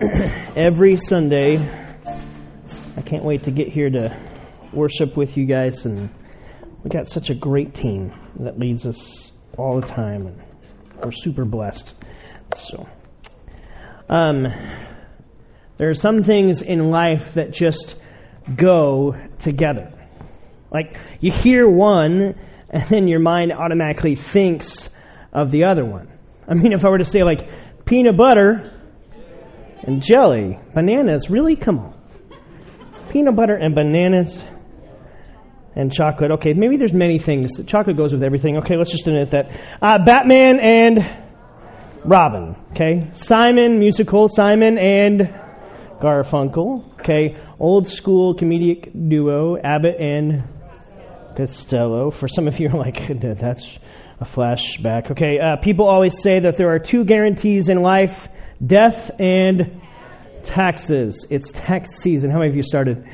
every Sunday. I can't wait to get here to worship with you guys, and we got such a great team that leads us all the time, and we're super blessed. So, um, there are some things in life that just go together. Like you hear one, and then your mind automatically thinks of the other one. I mean, if I were to say like peanut butter and jelly, bananas, really? Come on. Peanut butter and bananas and chocolate. Okay, maybe there's many things. Chocolate goes with everything. Okay, let's just admit that. Uh, Batman and Robin. Okay, Simon musical. Simon and Garfunkel. Okay, old school comedic duo Abbott and Costello. For some of you, are like that's a flashback. Okay, uh, people always say that there are two guarantees in life death and taxes. It's tax season. How many of you started?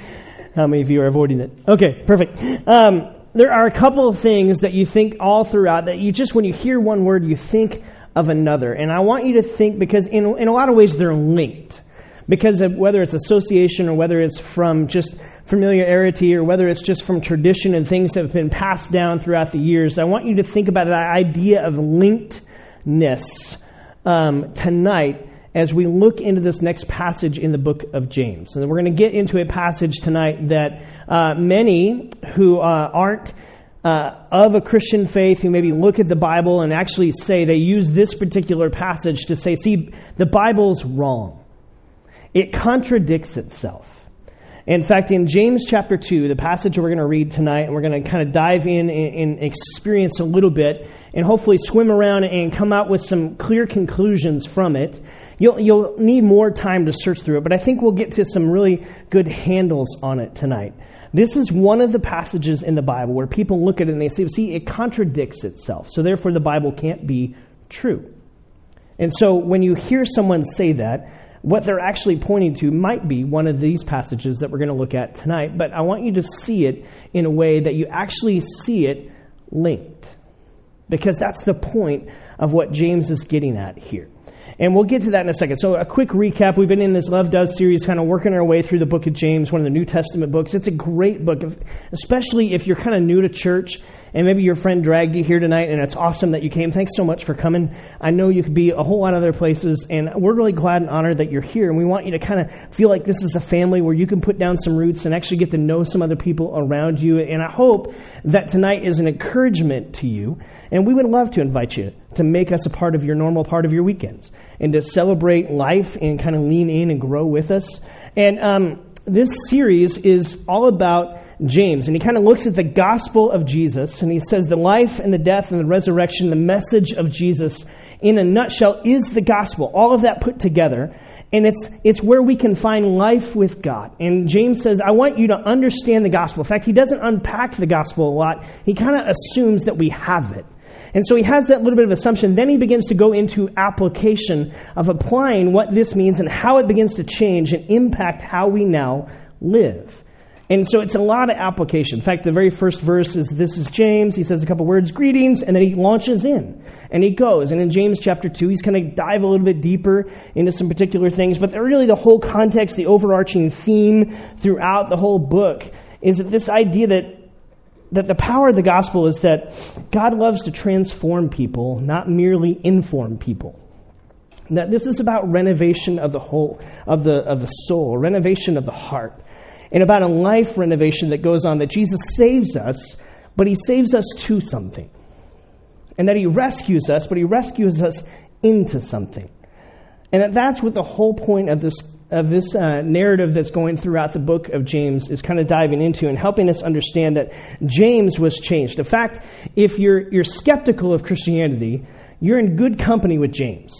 How many of you are avoiding it? Okay, perfect. Um, there are a couple of things that you think all throughout that you just, when you hear one word, you think of another. And I want you to think because in, in a lot of ways they're linked. Because of whether it's association or whether it's from just familiarity or whether it's just from tradition and things that have been passed down throughout the years, I want you to think about that idea of linkedness um, tonight as we look into this next passage in the book of James. And we're going to get into a passage tonight that uh, many who uh, aren't uh, of a Christian faith, who maybe look at the Bible and actually say they use this particular passage to say, see, the Bible's wrong. It contradicts itself. In fact, in James chapter 2, the passage we're going to read tonight, and we're going to kind of dive in and, experience a little bit, and hopefully swim around and come out with some clear conclusions from it. You'll, you'll need more time to search through it, but I think we'll get to some really good handles on it tonight. This is one of the passages in the Bible where people look at it and they say, see, it contradicts itself. So therefore, the Bible can't be true. And so when you hear someone say that, what they're actually pointing to might be one of these passages that we're going to look at tonight, but I want you to see it in a way that you actually see it linked. Because that's the point of what James is getting at here. And we'll get to that in a second. So, a quick recap. We've been in this Love Does series, kind of working our way through the book of James, one of the New Testament books. It's a great book, especially if you're kind of new to church and maybe your friend dragged you here tonight and it's awesome that you came. Thanks so much for coming. I know you could be a whole lot of other places, and we're really glad and honored that you're here. And we want you to kind of feel like this is a family where you can put down some roots and actually get to know some other people around you. And I hope that tonight is an encouragement to you. And we would love to invite you to make us a part of your normal part of your weekends and to celebrate life and kind of lean in and grow with us. And um, this series is all about James. And he kind of looks at the gospel of Jesus and he says the life and the death and the resurrection, the message of Jesus in a nutshell is the gospel. All of that put together. And it's, it's where we can find life with God. And James says, I want you to understand the gospel. In fact, he doesn't unpack the gospel a lot. He kind of assumes that we have it. And so he has that little bit of assumption. Then he begins to go into application of applying what this means and how it begins to change and impact how we now live. And so it's a lot of application. In fact, the very first verse is this is James. He says a couple words, greetings, and then he launches in and he goes. And in James chapter 2, he's going to dive a little bit deeper into some particular things. But really, the whole context, the overarching theme throughout the whole book is that this idea that that the power of the gospel is that God loves to transform people, not merely inform people. That this is about renovation of the whole of the of the soul, renovation of the heart, and about a life renovation that goes on. That Jesus saves us, but He saves us to something, and that He rescues us, but He rescues us into something, and that that's what the whole point of this of this uh, narrative that's going throughout the book of James is kind of diving into and helping us understand that James was changed. In fact, if you're, you're skeptical of Christianity, you're in good company with James.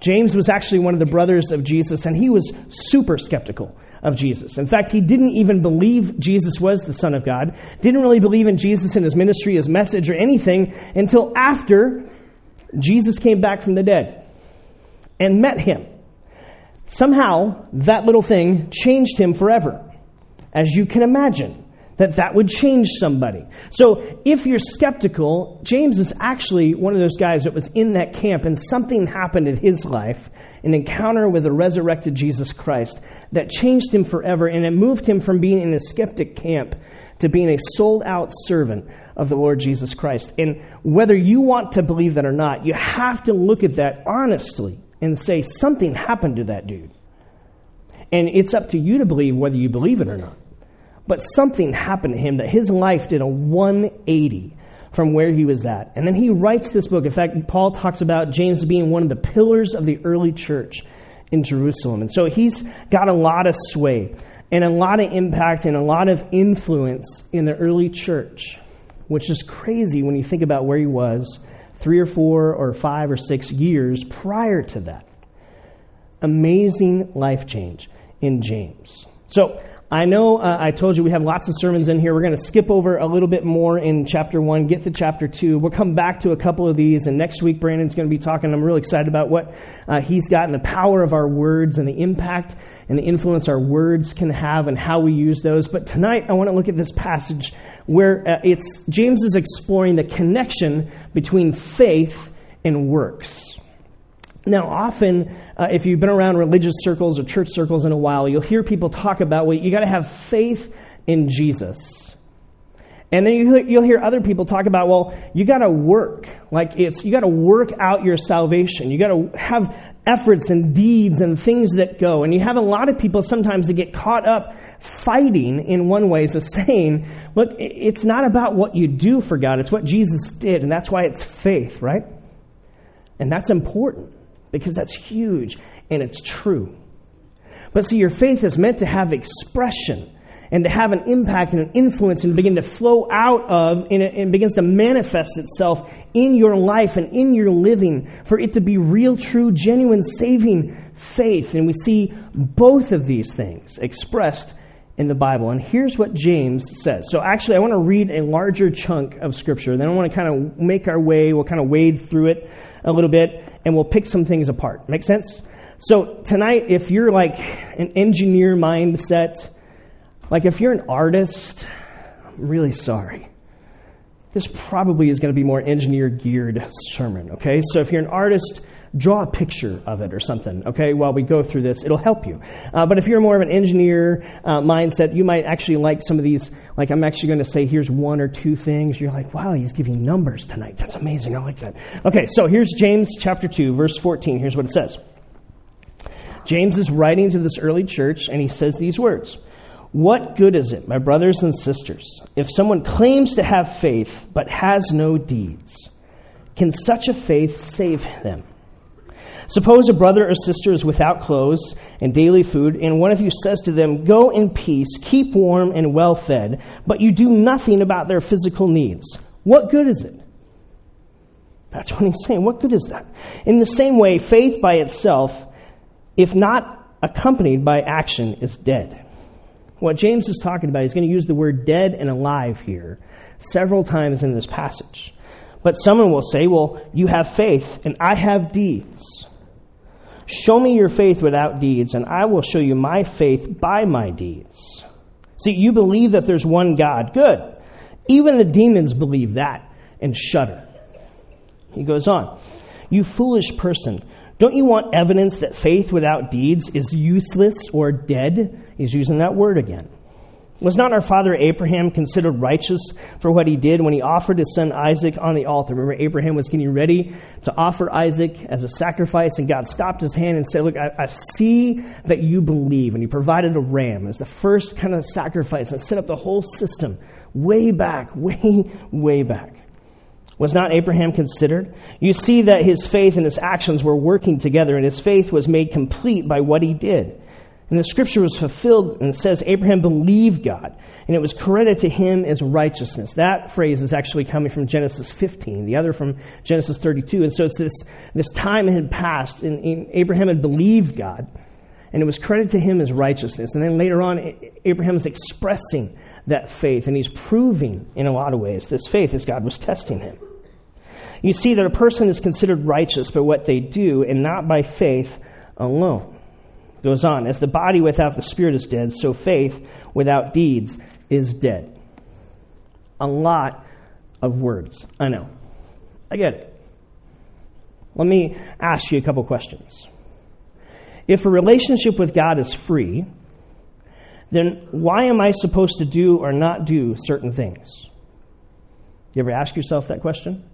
James was actually one of the brothers of Jesus, and he was super skeptical of Jesus. In fact, he didn't even believe Jesus was the Son of God, didn't really believe in Jesus and his ministry, his message, or anything until after Jesus came back from the dead and met him Somehow, that little thing changed him forever. As you can imagine, that that would change somebody. So if you're skeptical, James is actually one of those guys that was in that camp and something happened in his life, an encounter with the resurrected Jesus Christ that changed him forever and it moved him from being in a skeptic camp to being a sold out servant of the Lord Jesus Christ. And whether you want to believe that or not, you have to look at that honestly and say something happened to that dude. And it's up to you to believe whether you believe it or not. But something happened to him that his life did a 180 from where he was at. And then he writes this book. In fact, Paul talks about James being one of the pillars of the early church in Jerusalem. And so he's got a lot of sway and a lot of impact and a lot of influence in the early church, which is crazy when you think about where he was three or four or five or six years prior to that. Amazing life change in James. So I know uh, I told you we have lots of sermons in here. We're going to skip over a little bit more in chapter 1, get to chapter 2. We'll come back to a couple of these, and next week Brandon's going to be talking. I'm really excited about what uh, he's got and the power of our words and the impact and the influence our words can have and how we use those. But tonight I want to look at this passage where uh, it's James is exploring the connection between faith and works. Now, often, uh, if you've been around religious circles or church circles in a while, you'll hear people talk about, well, you got to have faith in Jesus. And then you'll hear other people talk about, well, you got to work. Like it's, you got to work out your salvation. You got to have efforts and deeds and things that go. And you have a lot of people sometimes that get caught up fighting in one way is saying, look, it's not about what you do for God, it's what Jesus did. And that's why it's faith, right? And that's important because that's huge and it's true. But see, your faith is meant to have expression and to have an impact and an influence and begin to flow out of and begins to manifest itself in your life and in your living for it to be real, true, genuine, saving faith. And we see both of these things expressed in the Bible. And here's what James says. So actually, I want to read a larger chunk of Scripture. Then I want to kind of make our way, we'll kind of wade through it a little bit, and we'll pick some things apart. Make sense? So tonight, if you're like an engineer mindset, like if you're an artist, I'm really sorry. This probably is going to be more engineer geared sermon, okay? So if you're an artist, draw a picture of it or something, okay, while we go through this. It'll help you. Uh, but if you're more of an engineer uh, mindset, you might actually like some of these. Like, I'm actually going to say, here's one or two things. You're like, wow, he's giving numbers tonight. That's amazing. I like that. Okay, so here's James chapter 2, verse 14. Here's what it says James is writing to this early church, and he says these words. What good is it, my brothers and sisters, if someone claims to have faith but has no deeds? Can such a faith save them? Suppose a brother or sister is without clothes and daily food, and one of you says to them, Go in peace, keep warm and well fed, but you do nothing about their physical needs. What good is it? That's what he's saying. What good is that? In the same way, faith by itself, if not accompanied by action, is dead. What James is talking about, he's going to use the word dead and alive here several times in this passage. But someone will say, Well, you have faith, and I have deeds. Show me your faith without deeds, and I will show you my faith by my deeds. See, you believe that there's one God. Good. Even the demons believe that and shudder. He goes on. You foolish person, don't you want evidence that faith without deeds is useless or dead? He's using that word again. Was not our father Abraham considered righteous for what he did when he offered his son Isaac on the altar? Remember, Abraham was getting ready to offer Isaac as a sacrifice, and God stopped his hand and said, Look, I, I see that you believe. And he provided a ram as the first kind of sacrifice and set up the whole system way back, way, way back. Was not Abraham considered? You see that his faith and his actions were working together, and his faith was made complete by what he did. And the scripture was fulfilled and it says Abraham believed God and it was credited to him as righteousness. That phrase is actually coming from Genesis 15, the other from Genesis 32. And so it's this, this time had passed and, and Abraham had believed God and it was credited to him as righteousness. And then later on, Abraham is expressing that faith and he's proving in a lot of ways this faith as God was testing him. You see that a person is considered righteous by what they do and not by faith alone goes on, as the body without the spirit is dead, so faith without deeds is dead. a lot of words. I know. I get it. Let me ask you a couple questions. If a relationship with God is free, then why am I supposed to do or not do certain things? You ever ask yourself that question?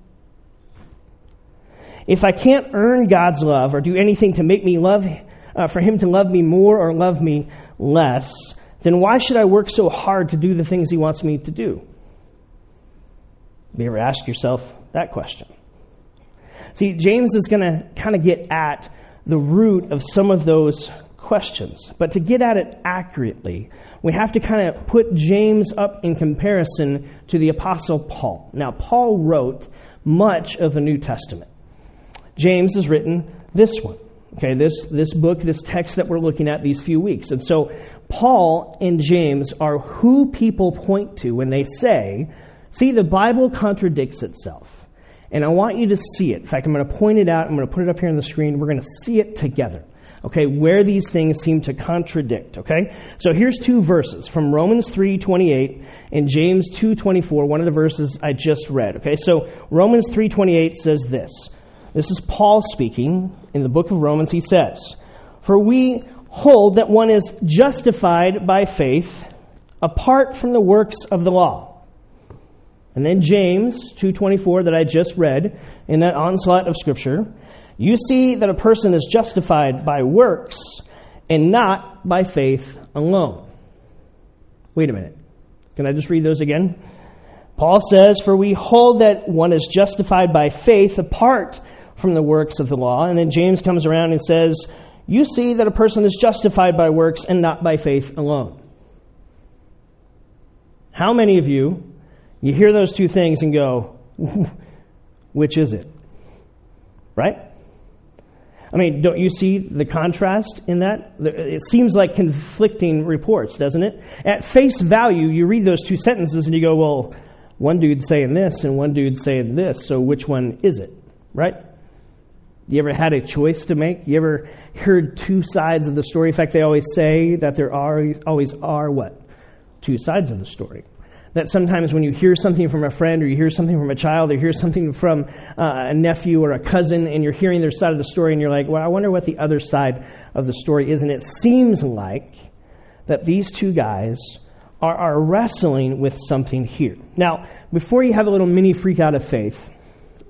If I can't earn God's love or do anything to make me love, uh, for Him to love me more or love me less, then why should I work so hard to do the things He wants me to do? Have you ever ask yourself that question? See, James is going to kind of get at the root of some of those questions. But to get at it accurately, we have to kind of put James up in comparison to the Apostle Paul. Now, Paul wrote much of the New Testament. James has written this one. Okay, this, this book, this text that we're looking at these few weeks. And so Paul and James are who people point to when they say, see, the Bible contradicts itself. And I want you to see it. In fact, I'm going to point it out. I'm going to put it up here on the screen. We're going to see it together. Okay, where these things seem to contradict. Okay, so here's two verses from Romans 3:28 and James 2:24. One of the verses I just read. Okay, so Romans 3:28 says this. This is Paul speaking in the book of Romans. He says, For we hold that one is justified by faith apart from the works of the law. And then James 2:24 that I just read in that onslaught of scripture, you see that a person is justified by works and not by faith alone. Wait a minute. Can I just read those again? Paul says, For we hold that one is justified by faith apart from the works of the law. And then James comes around and says, You see that a person is justified by works and not by faith alone. How many of you, you hear those two things and go, Which is it? Right? I mean, don't you see the contrast in that? It seems like conflicting reports, doesn't it? At face value, you read those two sentences and you go, well, one dude's saying this and one dude's saying this, so which one is it? Right? You ever had a choice to make? You ever heard two sides of the story? In fact, they always say that there are always are what? Two sides of the story. That sometimes when you hear something from a friend or you hear something from a child or you hear something from uh, a nephew or a cousin and you're hearing their side of the story and you're like, well, I wonder what the other side of the story is. And it seems like that these two guys are, are wrestling with something here. Now, before you have a little mini freak out of faith,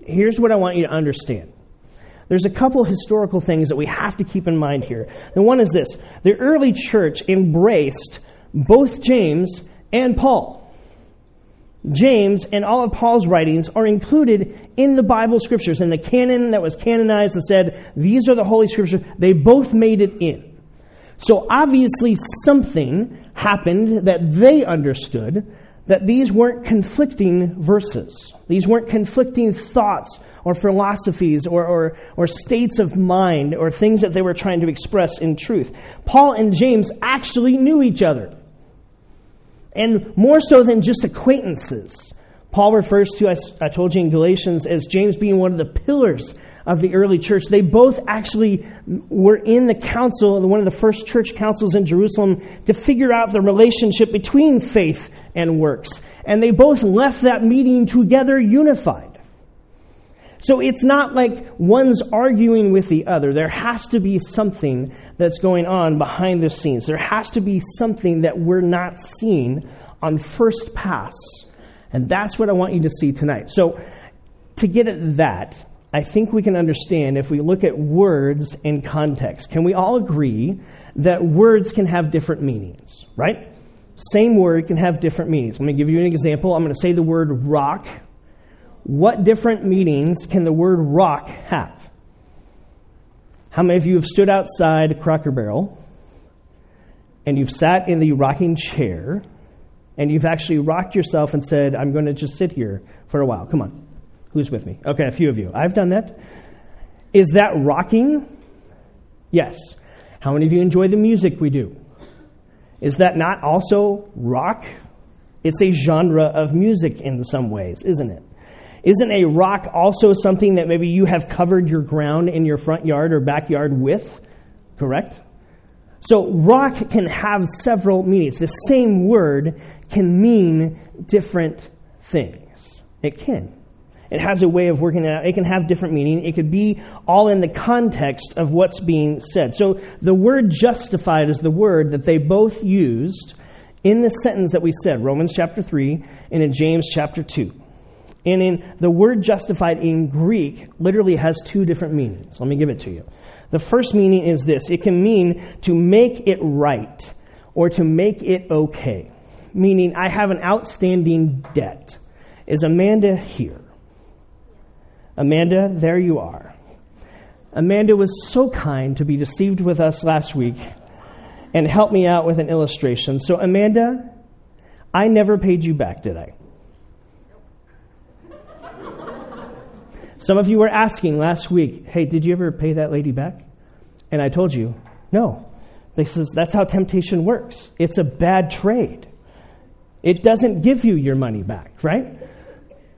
here's what I want you to understand. There's a couple historical things that we have to keep in mind here. The one is this the early church embraced both James and Paul. James and all of Paul's writings are included in the Bible scriptures. In the canon that was canonized and said, these are the Holy Scriptures, they both made it in. So obviously something happened that they understood that these weren't conflicting verses. These weren't conflicting thoughts or philosophies or, or, or states of mind or things that they were trying to express in truth. Paul and James actually knew each other. And more so than just acquaintances. Paul refers to, as I told you in Galatians, as James being one of the pillars of the early church. They both actually were in the council, one of the first church councils in Jerusalem, to figure out the relationship between faith and works. And they both left that meeting together unified. So it's not like one's arguing with the other. There has to be something that's going on behind the scenes. There has to be something that we're not seeing on first pass. And that's what I want you to see tonight. So, to get at that, I think we can understand if we look at words in context. Can we all agree that words can have different meanings, right? Same word can have different meanings. Let me give you an example. I'm going to say the word rock what different meanings can the word rock have? How many of you have stood outside Cracker Barrel and you've sat in the rocking chair and you've actually rocked yourself and said, I'm going to just sit here for a while? Come on. Who's with me? Okay, a few of you. I've done that. Is that rocking? Yes. How many of you enjoy the music we do? Is that not also rock? It's a genre of music in some ways, isn't it? Isn't a rock also something that maybe you have covered your ground in your front yard or backyard with? Correct? So, rock can have several meanings. The same word can mean different things. It can. It has a way of working it out. It can have different meaning. It could be all in the context of what's being said. So the word justified is the word that they both used in the sentence that we said, Romans chapter 3 and in James chapter 2. And in the word justified in Greek literally has two different meanings. Let me give it to you. The first meaning is this it can mean to make it right or to make it okay, meaning I have an outstanding debt. Is Amanda here? Amanda, there you are. Amanda was so kind to be deceived with us last week and help me out with an illustration. So, Amanda, I never paid you back, did I? Some of you were asking last week, hey, did you ever pay that lady back? And I told you, no. Because that's how temptation works. It's a bad trade. It doesn't give you your money back, right?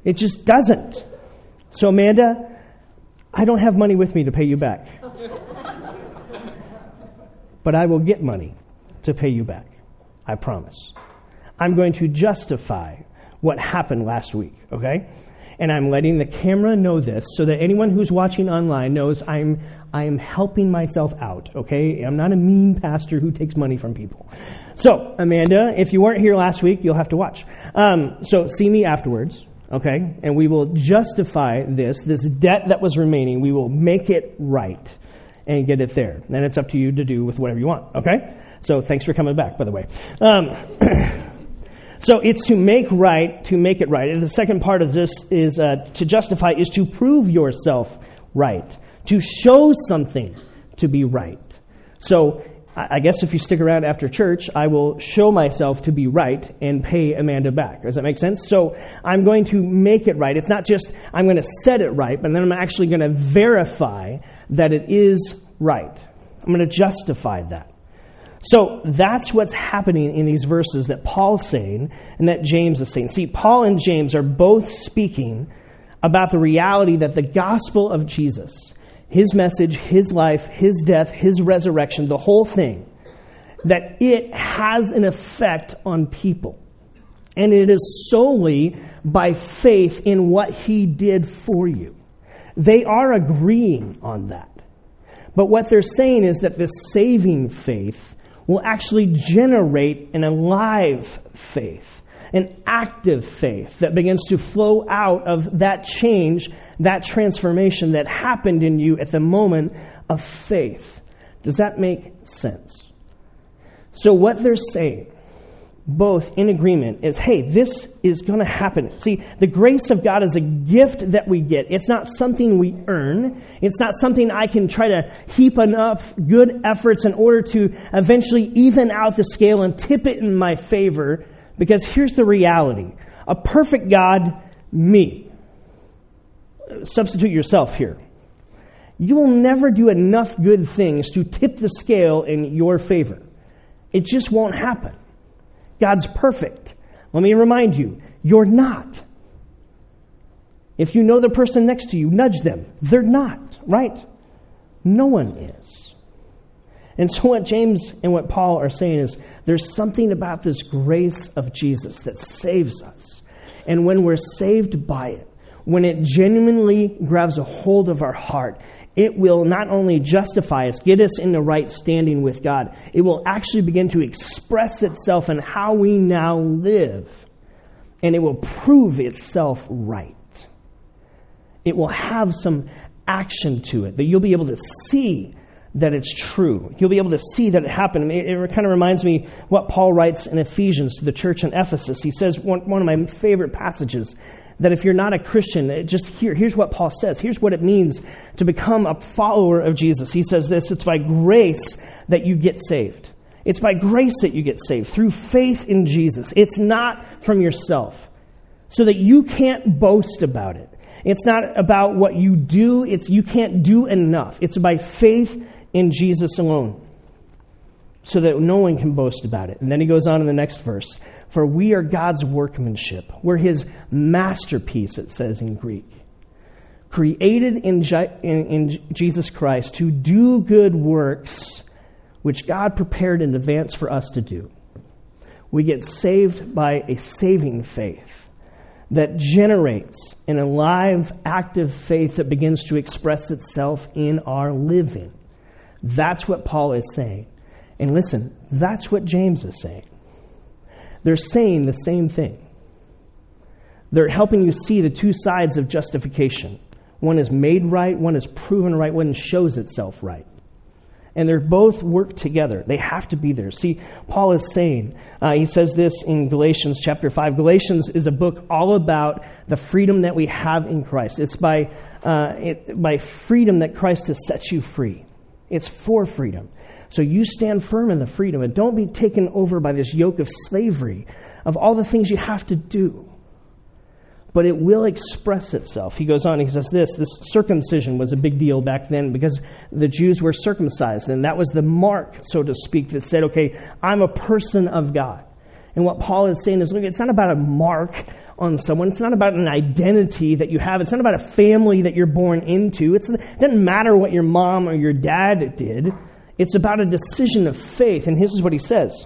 It just doesn't. So, Amanda, I don't have money with me to pay you back. but I will get money to pay you back. I promise. I'm going to justify what happened last week, okay? and I'm letting the camera know this so that anyone who's watching online knows I'm I am helping myself out, okay? I'm not a mean pastor who takes money from people. So, Amanda, if you weren't here last week, you'll have to watch. Um, so, see me afterwards, okay? And we will justify this, this debt that was remaining. We will make it right and get it there. Then it's up to you to do with whatever you want, okay? So, thanks for coming back, by the way. Um, So it's to make right, to make it right. And the second part of this is uh, to justify, is to prove yourself right, to show something to be right. So I guess if you stick around after church, I will show myself to be right and pay Amanda back. Does that make sense? So I'm going to make it right. It's not just I'm going to set it right, but then I'm actually going to verify that it is right. I'm going to justify that. So that's what's happening in these verses that Paul's saying and that James is saying. See, Paul and James are both speaking about the reality that the gospel of Jesus, his message, his life, his death, his resurrection, the whole thing, that it has an effect on people. And it is solely by faith in what he did for you. They are agreeing on that. But what they're saying is that this saving faith will actually generate an alive faith, an active faith that begins to flow out of that change, that transformation that happened in you at the moment of faith. Does that make sense? So, what they're saying both in agreement is hey, this is going to happen. See, the grace of God is a gift that we get. It's not something we earn. It's not something I can try to heap enough good efforts in order to eventually even out the scale and tip it in my favor. Because here's the reality a perfect God, me. Substitute yourself here. You will never do enough good things to tip the scale in your favor. It just won't happen. God's perfect. Let me remind you, you're not. If you know the person next to you, nudge them. They're not, right? No one is. And so, what James and what Paul are saying is there's something about this grace of Jesus that saves us. And when we're saved by it, when it genuinely grabs a hold of our heart, it will not only justify us, get us in the right standing with God, it will actually begin to express itself in how we now live. And it will prove itself right. It will have some action to it that you'll be able to see that it's true. You'll be able to see that it happened. It, it kind of reminds me what Paul writes in Ephesians to the church in Ephesus. He says, one, one of my favorite passages that if you're not a Christian, just here, here's what Paul says. Here's what it means to become a follower of Jesus. He says this it's by grace that you get saved. It's by grace that you get saved through faith in Jesus. It's not from yourself, so that you can't boast about it. It's not about what you do, it's you can't do enough. It's by faith in Jesus alone. So that no one can boast about it. And then he goes on in the next verse. For we are God's workmanship. We're his masterpiece, it says in Greek. Created in, in, in Jesus Christ to do good works which God prepared in advance for us to do. We get saved by a saving faith that generates an alive, active faith that begins to express itself in our living. That's what Paul is saying. And listen, that's what James is saying. They're saying the same thing. They're helping you see the two sides of justification. One is made right, one is proven right, one shows itself right. And they're both work together. They have to be there. See, Paul is saying, uh, he says this in Galatians chapter 5. Galatians is a book all about the freedom that we have in Christ. It's by, uh, it, by freedom that Christ has set you free. It's for freedom. So you stand firm in the freedom and don't be taken over by this yoke of slavery, of all the things you have to do but it will express itself. He goes on, he says this this circumcision was a big deal back then because the Jews were circumcised, and that was the mark, so to speak, that said, okay, I'm a person of God. And what Paul is saying is, look, it's not about a mark on someone. It's not about an identity that you have. It's not about a family that you're born into. It's, it doesn't matter what your mom or your dad did. It's about a decision of faith. And this is what he says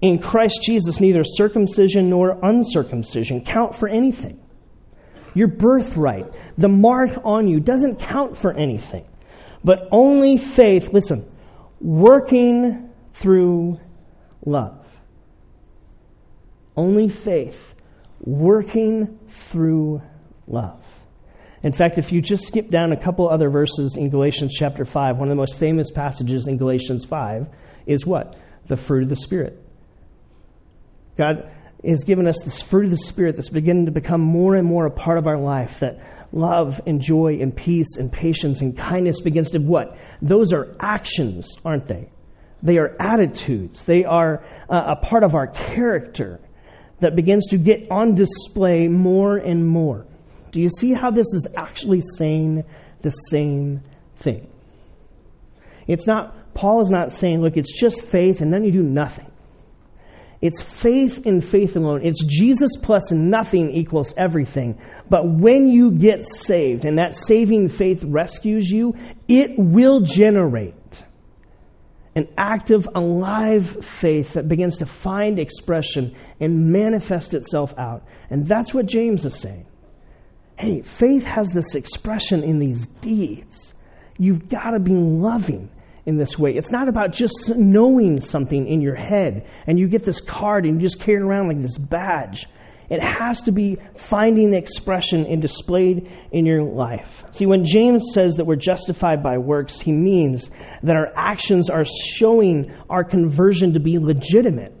in Christ Jesus, neither circumcision nor uncircumcision count for anything. Your birthright, the mark on you, doesn't count for anything. But only faith, listen, working through love. Only faith working through love. In fact, if you just skip down a couple other verses in Galatians chapter 5, one of the most famous passages in Galatians 5 is what? The fruit of the Spirit. God has given us this fruit of the Spirit that's beginning to become more and more a part of our life. That love and joy and peace and patience and kindness begins to what? Those are actions, aren't they? They are attitudes. They are uh, a part of our character that begins to get on display more and more. Do you see how this is actually saying the same thing? It's not, Paul is not saying, look, it's just faith and then you do nothing. It's faith in faith alone. It's Jesus plus nothing equals everything. But when you get saved and that saving faith rescues you, it will generate an active, alive faith that begins to find expression and manifest itself out. And that's what James is saying. Hey, faith has this expression in these deeds. You've got to be loving in this way. It's not about just knowing something in your head and you get this card and you just carry it around like this badge. It has to be finding expression and displayed in your life. See, when James says that we're justified by works, he means that our actions are showing our conversion to be legitimate.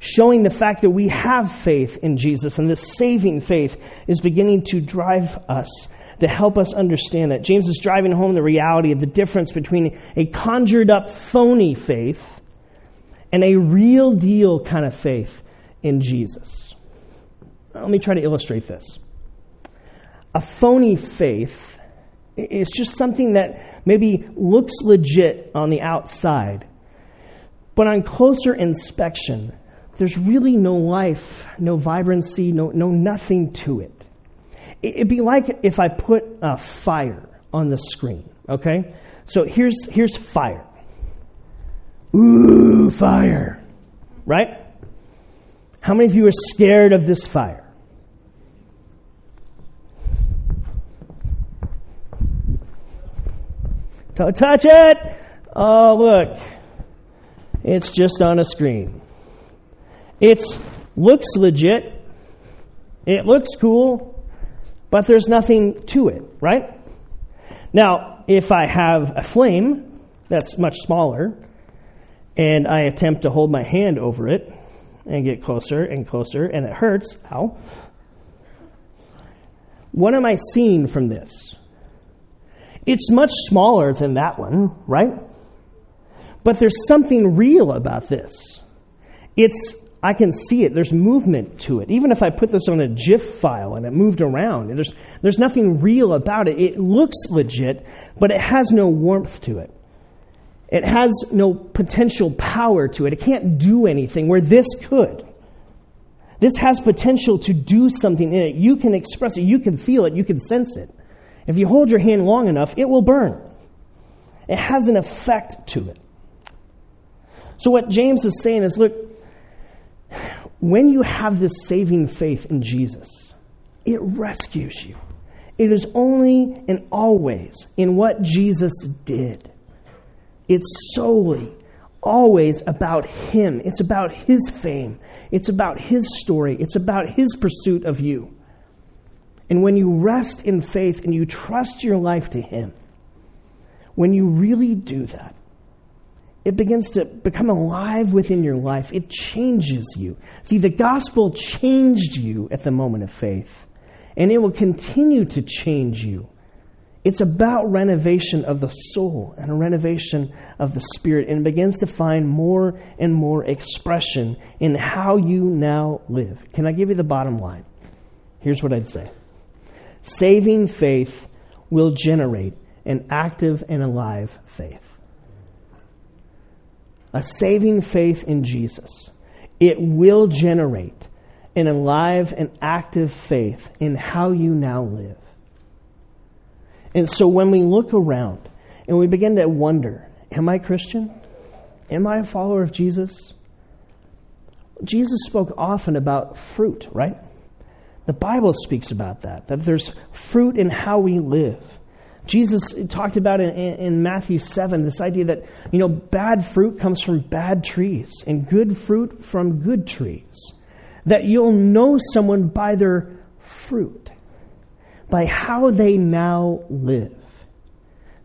Showing the fact that we have faith in Jesus and this saving faith is beginning to drive us to help us understand that. James is driving home the reality of the difference between a conjured up phony faith and a real deal kind of faith in Jesus. Let me try to illustrate this. A phony faith is just something that maybe looks legit on the outside, but on closer inspection, there's really no life, no vibrancy, no, no nothing to it. It'd be like if I put a fire on the screen, okay? So here's, here's fire. Ooh, fire. Right? How many of you are scared of this fire? Don't touch it! Oh, look. It's just on a screen. It looks legit. It looks cool but there's nothing to it, right? Now, if I have a flame that's much smaller, and I attempt to hold my hand over it and get closer and closer, and it hurts, ow. What am I seeing from this? It's much smaller than that one, right? But there's something real about this. It's I can see it. There's movement to it. Even if I put this on a GIF file and it moved around, there's, there's nothing real about it. It looks legit, but it has no warmth to it. It has no potential power to it. It can't do anything where this could. This has potential to do something in it. You can express it, you can feel it, you can sense it. If you hold your hand long enough, it will burn. It has an effect to it. So, what James is saying is look, when you have this saving faith in Jesus, it rescues you. It is only and always in what Jesus did. It's solely, always about Him. It's about His fame. It's about His story. It's about His pursuit of you. And when you rest in faith and you trust your life to Him, when you really do that, it begins to become alive within your life. It changes you. See, the gospel changed you at the moment of faith, and it will continue to change you. It's about renovation of the soul and a renovation of the spirit, and it begins to find more and more expression in how you now live. Can I give you the bottom line? Here's what I'd say Saving faith will generate an active and alive faith a saving faith in Jesus, it will generate an alive and active faith in how you now live. And so when we look around and we begin to wonder, am I Christian? Am I a follower of Jesus? Jesus spoke often about fruit, right? The Bible speaks about that, that there's fruit in how we live. Jesus talked about in, in, Matthew 7 this idea that, you know, bad fruit comes from bad trees and good fruit from good trees. That you'll know someone by their fruit, by how they now live.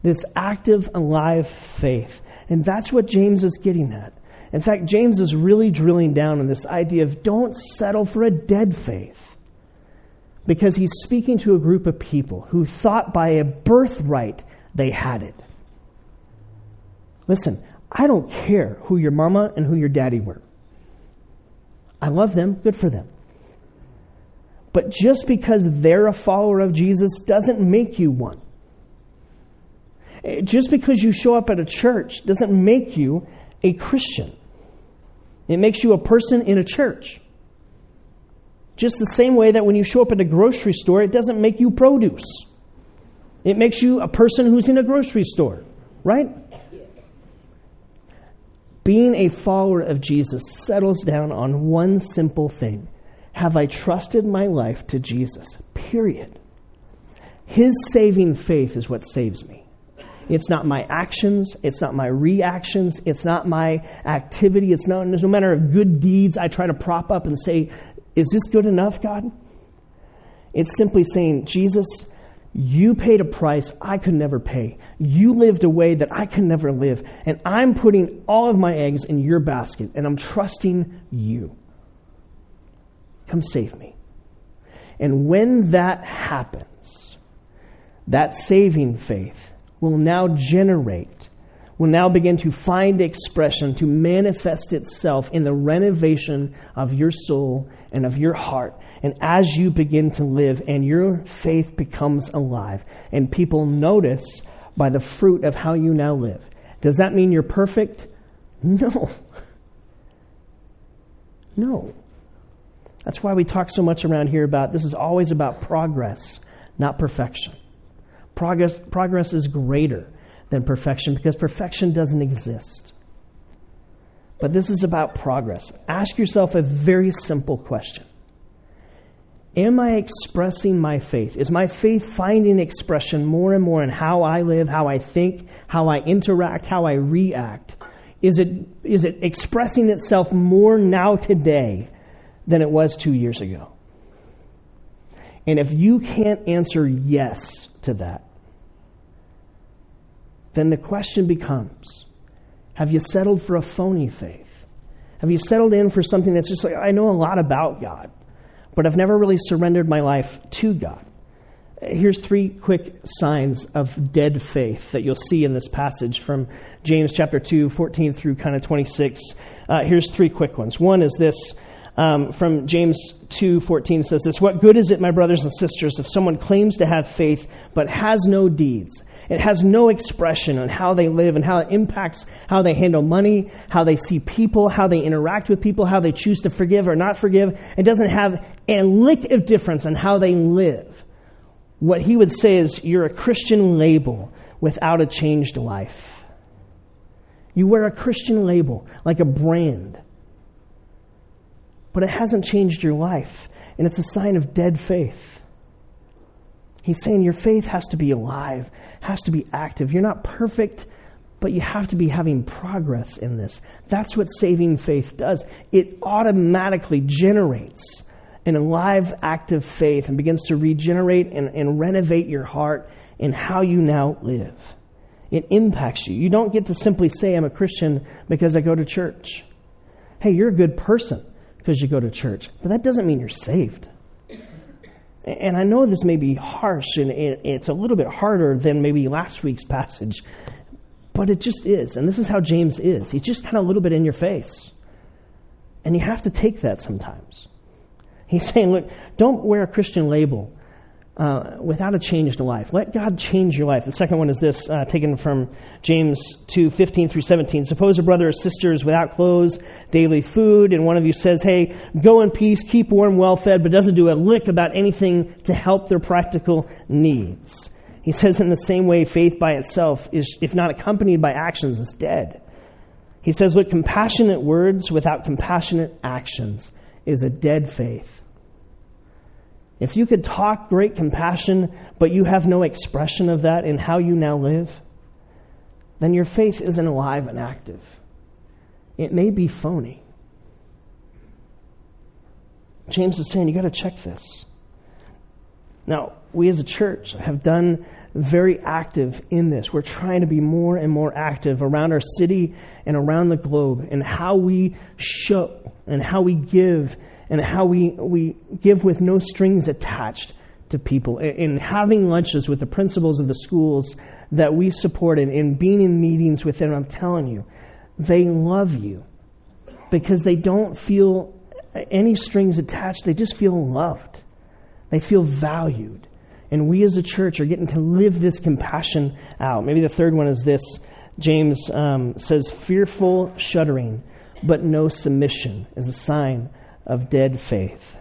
This active, alive faith. And that's what James is getting at. In fact, James is really drilling down on this idea of don't settle for a dead faith because he's speaking to a group of people who thought by a birthright they had it. Listen, I don't care who your mama and who your daddy were. I love them, good for them. But just because they're a follower of Jesus doesn't make you one. Eh, just because you show up at a church doesn't make you a Christian. It makes you a person in a church. Just the same way that when you show up at a grocery store, it doesn't make you produce. It makes you a person who's in a grocery store, right? Being a follower of Jesus settles down on one simple thing Have I trusted my life to Jesus? Period. His saving faith is what saves me. It's not my actions. It's not my reactions. It's not my activity. It's not, no matter of good deeds I try to prop up and say, is this good enough, God? It's simply saying, Jesus, you paid a price I could never pay. You lived a way that I could never live. And I'm putting all of my eggs in your basket, and I'm trusting you. Come save me. And when that happens, that saving faith will now generate will now begin to find expression, to manifest itself in the renovation of your soul and of your heart. And as you begin to live and your faith becomes alive, and people notice by the fruit of how you now live. Does that mean you're perfect? No. No. That's why we talk so much around here about this is always about progress, not perfection. Progress, progress is greater than perfection because perfection doesn't exist. But this is about progress. Ask yourself a very simple question Am I expressing my faith? Is my faith finding expression more and more in how I live, how I think, how I interact, how I react? Is it, is it expressing itself more now today than it was two years ago? And if you can't answer yes to that, then the question becomes have you settled for a phony faith? Have you settled in for something that's just like, I know a lot about God, but I've never really surrendered my life to God? Here's three quick signs of dead faith that you'll see in this passage from James chapter 2, 14 through kind of 26. Uh, here's three quick ones. One is this um, from James 2, 14 says this What good is it, my brothers and sisters, if someone claims to have faith but has no deeds? It has no expression on how they live and how it impacts how they handle money, how they see people, how they interact with people, how they choose to forgive or not forgive. It doesn't have a lick of difference on how they live. What he would say is, you're a Christian label without a changed life. You wear a Christian label like a brand, but it hasn't changed your life, and it's a sign of dead faith. He's saying your faith has to be alive, has to be active. You're not perfect, but you have to be having progress in this. That's what saving faith does. It automatically generates an alive, active faith and begins to regenerate and, and renovate your heart in how you now live. It impacts you. You don't get to simply say, I'm a Christian because I go to church. Hey, you're a good person because you go to church, but that doesn't mean you're saved. And I know this may be harsh and it's a little bit harder than maybe last week's passage, but it just is. And this is how James is. He's just kind of a little bit in your face. And you have to take that sometimes. He's saying, look, don't wear a Christian label uh, without a changed life. Let God change your life. The second one is this, uh, taken from James 2 15 through 17. Suppose a brother or sister is without clothes, daily food, and one of you says, Hey, go in peace, keep warm, well fed, but doesn't do a lick about anything to help their practical needs. He says, in the same way, faith by itself is, if not accompanied by actions, is dead. He says, Look, compassionate words without compassionate actions is a dead faith. If you could talk great compassion, but you have no expression of that in how you now live, then your faith isn't alive and active. It may be phony. James is saying you got to check this. Now, we as a church have done very active in this. We're trying to be more and more active around our city and around the globe in how we show and how we give and how we, we give with no strings attached to people, in having lunches with the principals of the schools that we support, and in being in meetings with them, I'm telling you, they love you because they don't feel any strings attached. They just feel loved. They feel valued. And we as a church are getting to live this compassion out. Maybe the third one is this James um, says, fearful shuddering, but no submission is a sign of dead faith.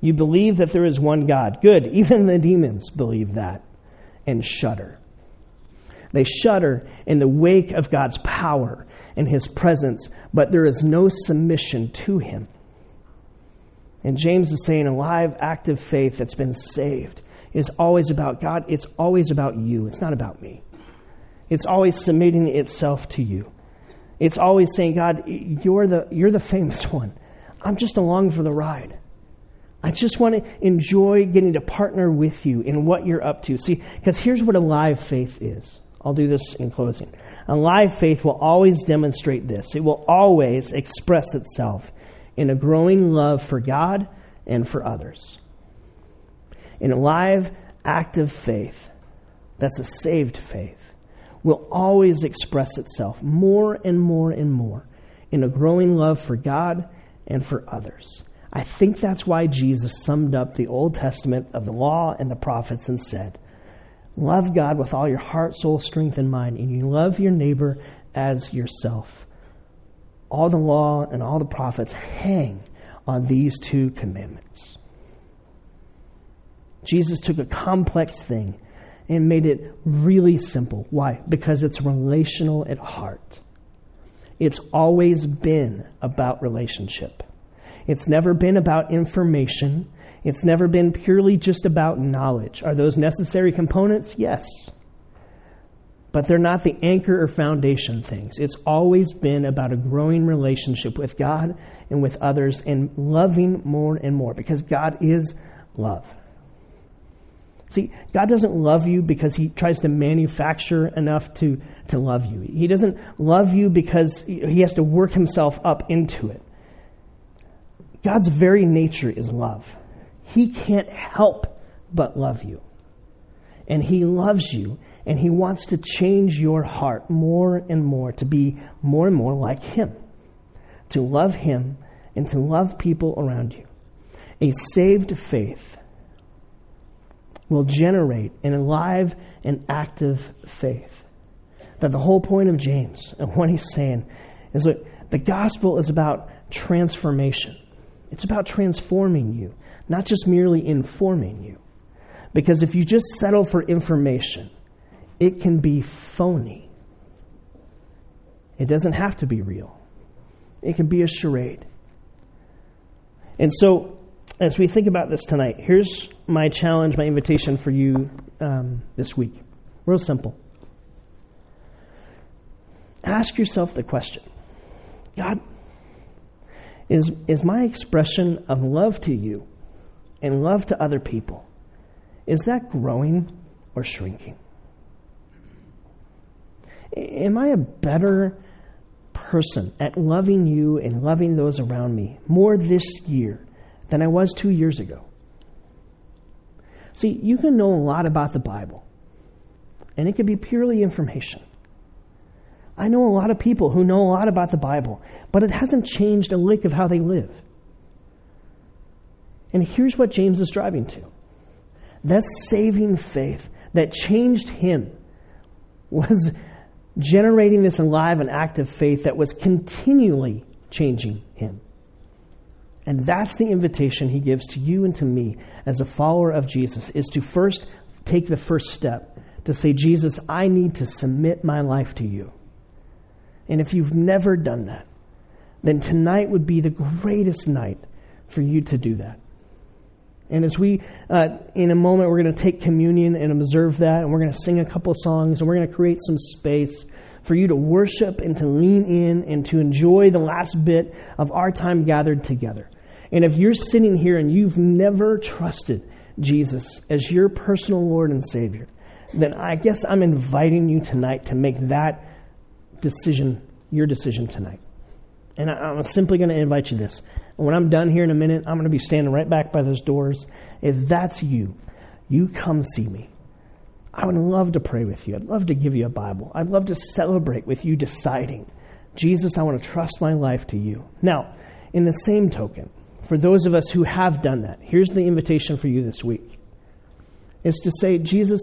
You believe that there is one God. Good. Even the demons believe that and shudder. They shudder in the wake of God's power and his presence, but there is no submission to him. And James is saying a live, active faith that's been saved is always about God. It's always about you. It's not about me. It's always submitting itself to you. It's always saying, God, you're the, you're the famous one. I'm just along for the ride. I just want to enjoy getting to partner with you in what you're up to. See, because here's what a live faith is. I'll do this in closing. A live faith will always demonstrate this. It will always express itself in a growing love for God and for others. In a live, active faith, that's a saved faith, will always express itself more and more and more in a growing love for God and for others. I think that's why Jesus summed up the Old Testament of the law and the prophets and said, Love God with all your heart, soul, strength, and mind, and you love your neighbor as yourself. All the law and all the prophets hang on these two commandments. Jesus took a complex thing and made it really simple. Why? Because it's relational at heart. It's always been about relationship. It's never been about information. It's never been purely just about knowledge. Are those necessary components? Yes. But they're not the anchor or foundation things. It's always been about a growing relationship with God and with others and loving more and more because God is love. See, God doesn't love you because he tries to manufacture enough to, to love you. He doesn't love you because he has to work himself up into it. God's very nature is love. He can't help but love you. And he loves you, and he wants to change your heart more and more to be more and more like him, to love him and to love people around you. A saved faith will generate an alive and active faith. That the whole point of James and what he's saying is that the gospel is about transformation. It's about transforming you, not just merely informing you. Because if you just settle for information, it can be phony. It doesn't have to be real, it can be a charade. And so, as we think about this tonight, here's my challenge, my invitation for you um, this week. Real simple. Ask yourself the question God, is, is my expression of love to you and love to other people, is that growing or shrinking? Am I a better person at loving you and loving those around me more this year than I was two years ago? See, you can know a lot about the Bible, and it can be purely information. I know a lot of people who know a lot about the Bible, but it hasn't changed a lick of how they live. And here's what James is driving to that saving faith that changed him was generating this alive and active faith that was continually changing him. And that's the invitation he gives to you and to me as a follower of Jesus is to first take the first step to say, Jesus, I need to submit my life to you. And if you've never done that, then tonight would be the greatest night for you to do that. And as we, uh, in a moment, we're going to take communion and observe that, and we're going to sing a couple songs, and we're going to create some space for you to worship and to lean in and to enjoy the last bit of our time gathered together. And if you're sitting here and you've never trusted Jesus as your personal Lord and Savior, then I guess I'm inviting you tonight to make that decision your decision tonight. And I'm simply going to invite you this. When I'm done here in a minute, I'm going to be standing right back by those doors. If that's you, you come see me. I would love to pray with you. I'd love to give you a Bible. I'd love to celebrate with you deciding, Jesus, I want to trust my life to you. Now, in the same token, for those of us who have done that, here's the invitation for you this week is to say, Jesus,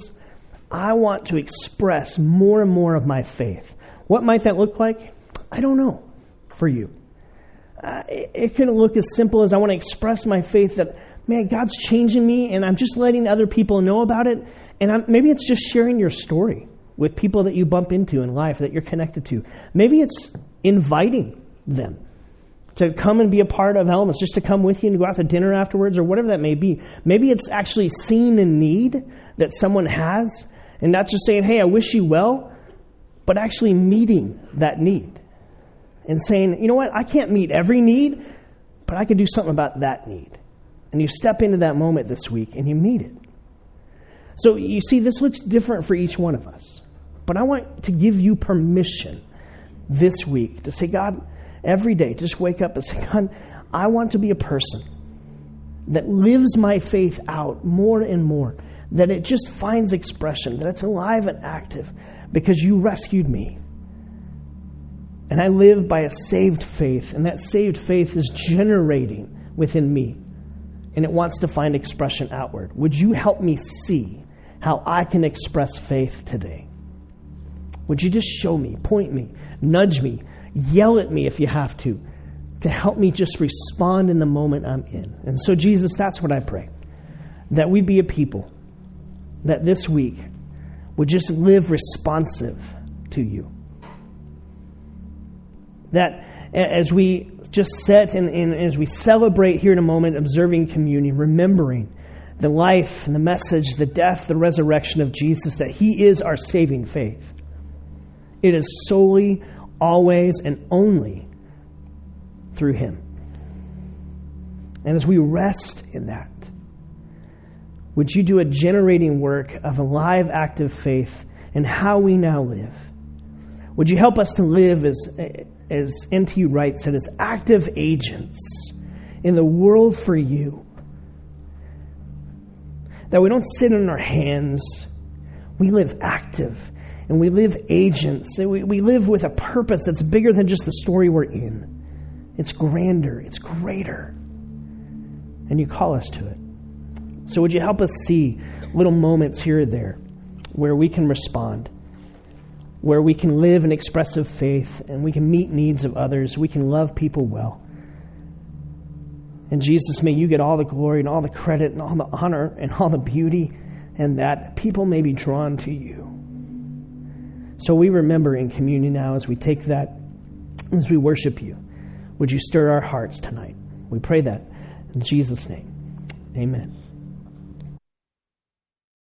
I want to express more and more of my faith. What might that look like? I don't know for you. Uh, it, it can look as simple as I want to express my faith that, man, God's changing me and I'm just letting other people know about it. And I'm, maybe it's just sharing your story with people that you bump into in life that you're connected to. Maybe it's inviting them to come and be a part of Elements, just to come with you and go out to dinner afterwards or whatever that may be. Maybe it's actually seeing a need that someone has and not just saying, hey, I wish you well, but actually meeting that need and saying, you know what, I can't meet every need, but I can do something about that need. And you step into that moment this week and you meet it. So you see, this looks different for each one of us. But I want to give you permission this week to say, God, every day, just wake up and say, God, I want to be a person that lives my faith out more and more, that it just finds expression, that it's alive and active because you rescued me. And I live by a saved faith, and that saved faith is generating within me, and it wants to find expression outward. Would you help me see how I can express faith today? Would you just show me, point me, nudge me, yell at me if you have to, to help me just respond in the moment I'm in? And so, Jesus, that's what I pray. That we be a people that this week would just live responsive to you that as we just sit and, and as we celebrate here in a moment, observing communion, remembering the life and the message, the death, the resurrection of Jesus, that He is our saving faith. It is solely, always, and only through Him. And as we rest in that, would you do a generating work of a live, active faith in how we now live? Would you help us to live as as N.T. Wright said, as active agents in the world for you. That we don't sit on our hands, we live active and we live agents. We, we live with a purpose that's bigger than just the story we're in. It's grander, it's greater. And you call us to it. So, would you help us see little moments here or there where we can respond? where we can live an expressive faith and we can meet needs of others. We can love people well. And Jesus, may you get all the glory and all the credit and all the honor and all the beauty, and that people may be drawn to you. So we remember in communion now as we take that, as we worship you, would you stir our hearts tonight? We pray that In Jesus' name, amen.